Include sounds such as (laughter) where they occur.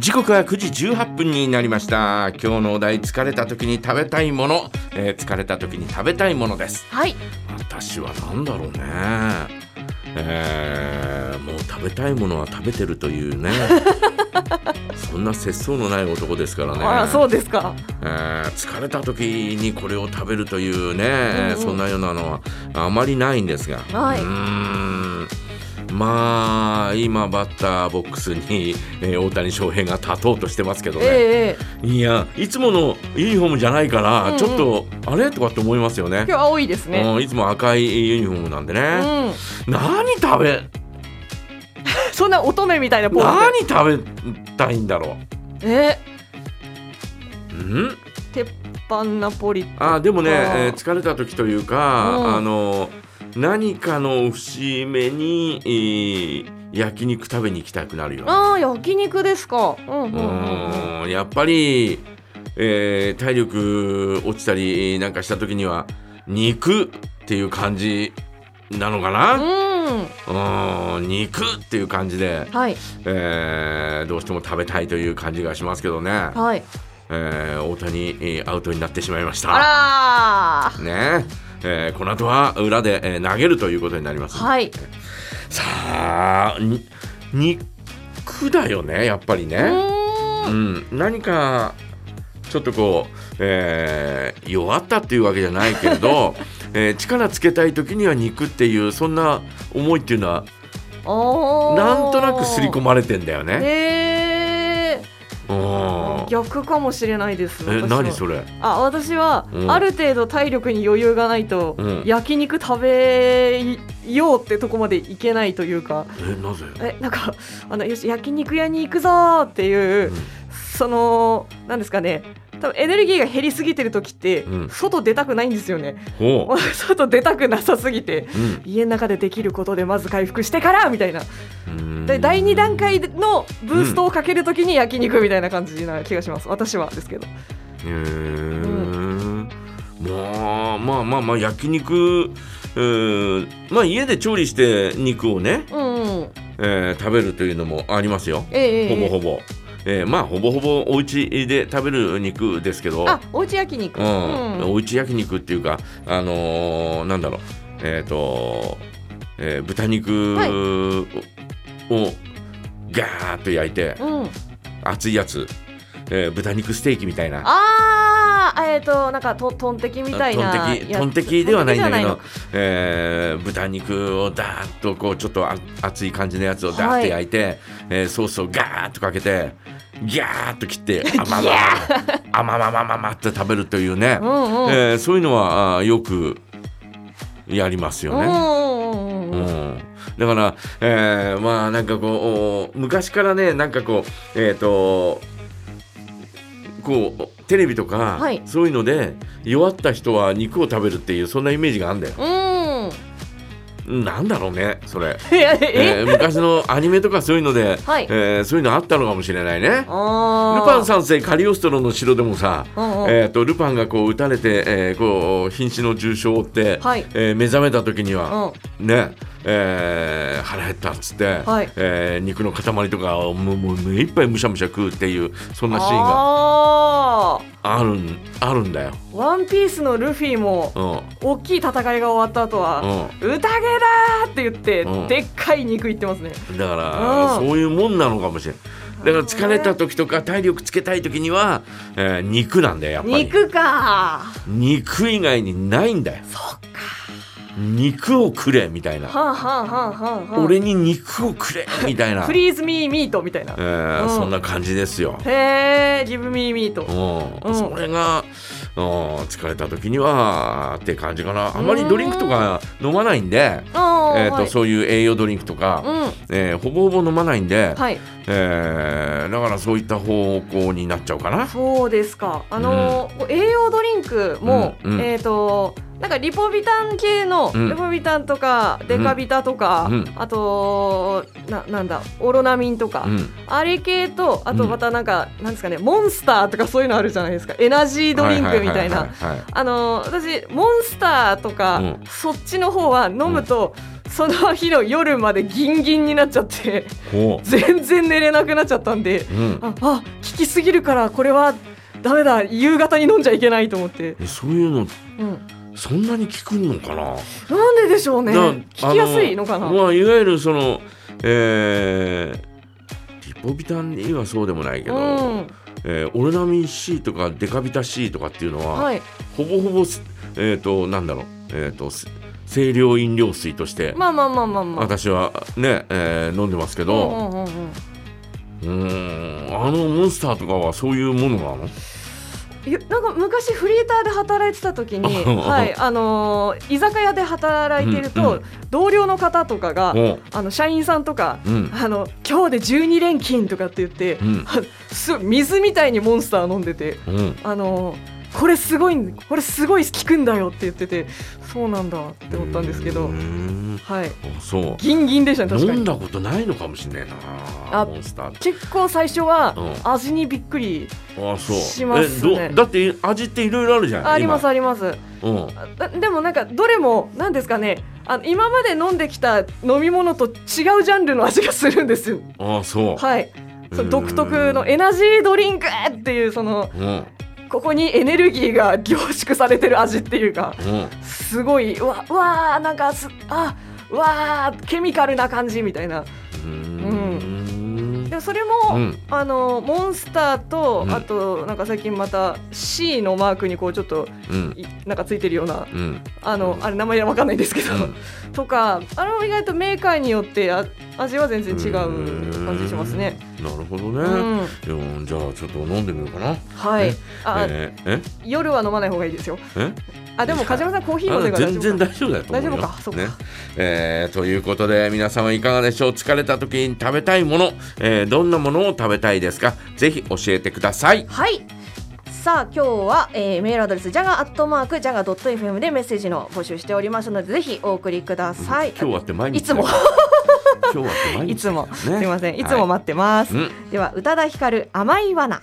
時刻は9時18分になりました。今日のお題疲れた時に食べたいもの、えー疲れた時に食べたいものです。はい。私は何だろうね。えーもう食べたいものは食べてるというね。(laughs) そんな節操のない男ですからね。あらそうですか。えー疲れた時にこれを食べるというね、うんうん。そんなようなのはあまりないんですが、はい。うーんまあ今バッターボックスに、えー大谷翔平が立とうとしてますけどね、ええいやいつものユニフォームじゃないから、うん。うんちょっとあれ？とかって思いますよね。今。日青いですね。うんいつも赤いユニフォームなんでうね、ん。何食べ？(laughs) そんな乙女みたいなポーズで。何食べたいんだろえ？う。ん？鉄板ナポリあでもね、えー疲れた時というか、うん。あの何かの節目に、えー焼肉食べに行きたくなるよね。ああ焼肉ですか。うんうんううん。やっぱり、えー体力落ちたりなんかした時には肉っていう感じなのかな、うん。うん、肉っていう感じで、はい。えーどうしても食べたいという感じがしますけどね、はい。えー大谷えーアウトになってしまいました。あらねえーこの後は裏で、えー投げるということになります。ーはいさあに肉だよねやっぱりうね。ーうんん、何かちょっとこう、えー弱ったっていうわけじゃないけれど、(laughs) えー力つけたい時には肉っていうそんな思いっていうのはなんとなく刷り込まれてんだよね。逆かもしれないです。え何それ？あ私は、うん。ある程度体力に余裕がないと、うん。焼肉食べようってとこまでいけないというか。えなぜ、えなんかあのよし焼肉屋に行くぞーっていう、そのなんですかね多分エネルギーが減りすぎてる時って、うん。外出たくないんですよね。(laughs) 外出たくなさすぎてうん。家の中でできることでまず回復してからみたいな。うん。で第2段階のブーストをかけるときに焼肉みたいな感じな気がします。私はですけど。へえ、まあまあまあまあ焼肉、えーまあ家で調理して肉をね、うんうん。えー食べるというのもありますよ、ええええほぼほぼ、えーまあほぼほぼお家で食べる肉ですけど。あおうち焼肉。うん。おうち焼肉っていうかあのーなんだろう。えっ、と、えー豚肉はい。をガーッと焼いてうん。熱いやつ、えー豚肉ステーキみたいな。あーえっ、となんかとトンテキみたいなトンテキではないんだけどえー豚肉をダーッとこうちょっとあ熱い感じのやつをダーッと焼いて、えーソースをガーッとかけてギャーッと切ってあままあまままままって食べるというね、うんうん。えーそういうのはあーよくやりますよね。うんだから、えーまあなんかこうお昔からねなんかこうえっ、とこうテレビとか、はい。そういうので弱った人は肉を食べるっていうそんなイメージがあるんだよ。うん。なんだろうねそれ、(laughs) え (laughs) えー昔のアニメとかそういうので、はい。えーそういうのあったのかもしれないね。ルあパン三世カリオストロの城でもさ、うんうん。えー、とルパンがこう撃たれて、えーこう瀕死の重傷を負って、はい。えー目覚めた時には、うんね、えー腹減ったっつって、はい。えー肉の塊とかをもうもう目いっぱいむしゃむしゃ食うっていうそんなシーンがああるんあるんだよ。ーワンピースのルフィもうん。大きい戦いが終わった後はう「宴だ!」って言って、うん。でっかい肉いってますね。ん、だから、うん。そういうもんなのかもしれない。だから疲れた時とか体力つけたい時には、えー肉なんだよやっぱり。肉か肉以外にないんだよ。そっか肉をくれみたいな、はあはあはあは俺に肉をくれみたいな、フリーズミーミートみたいな。えーうん。そんな感じですよ。へえギブミーミートうん。うん。それが、うん、疲れた時にはって感じかな。あまりドリンクとか飲まないんで、えーとはい。そういう栄養ドリンクとか、うん。えーほぼほぼ飲まないんで、はい。えーだからそういった方向になっちゃうかな。そうですか。あのー栄養ドリンクも、うんうん。えっ、となんかリポビタン系の、うん。リポビタンとかデカビタとか、うん。あとななんだオロナミンとか、うん。あれ系とあとまたなんか、なんですかねモンスターとかそういうのあるじゃないですか。エナジードリンクみたいな。あのー私モンスターとか、うん。そっちの方は飲むと、その日の夜までギンギンになっちゃってほ (laughs) 全然寝れなくなっちゃったんでああ効きすぎるからこれはダメだ夕方に飲んじゃいけないと思って、えそういうのうん、そんなに効くのかな？なんででしょうね。だ効きやすいのかな？あまあ、いわゆるその、えー、リポビタン E はそうでもないけど、うん。えーオルナミン C とかデカビタ C とかっていうのは、はい。ほぼほぼす、えー、となんだろう、えー、とす清涼飲料水として、まあまあまあまあまあ。私はね、えー飲んでますけうんど、うんうんうん。うーんあのモンスターとかはそういうものなの？なんか昔フリーターで働いてた時に、(laughs) はいあのー居酒屋で働いてると、うんうん。同僚の方とかが、おあの社員さんとか、うん。あの今日で12連勤とかって言って、うん。(laughs) 水みたいにモンスター飲んでて、うん。あのーこれすごいんこれすごい効くんだよって言っててそうなんだって思ったんですけど。はい。あそう。ギンギンでしたね確かに。飲んだことないのかもしれないなあモンスターって。結構最初はうん。味にびっくりしますね。だって味っていろいろあるじゃんありますあります。でもなんかどれも何ですかねあの今まで飲んできた飲み物と違うジャンルの味がするんですよ。あそう、はい。その独特のエナジードリンクっていうそのうんここにエネルギーが凝縮されてる味っていうかうん。すごいうわうわーなんかすあうわーケミカルな感じみたいな。でもそれも、うん。あのモンスターと、うん。あとなんか最近また C のマークにこうちょっとうん。いなんかついてるようなうん。あのあれ名前わかんないんですけど、うん。とかあれも意外とメーカーによってあ味は全然違う感じしますね。なるほどうね、ん、うん、じゃあちょっと飲んでみようかな。はい。え。あ、えー夜は飲まない方がいいですよ。え？あでも梶山さんコーヒー飲んであから全然大丈夫だよ大丈夫か？そうか。ね。えーということで皆様いかがでしょう？疲れた時に食べたいもの、えーどんなものを食べたいですか？ぜひ教えてください。はい。さあ今日は、えーメールアドレスジャガアットマークジャガドット FM でメッセージの募集しておりますのでぜひお送りください。今日はって毎日いつも今日はいつも、ねすみません。いつも待ってます。うん。では宇多田ヒカル甘い罠。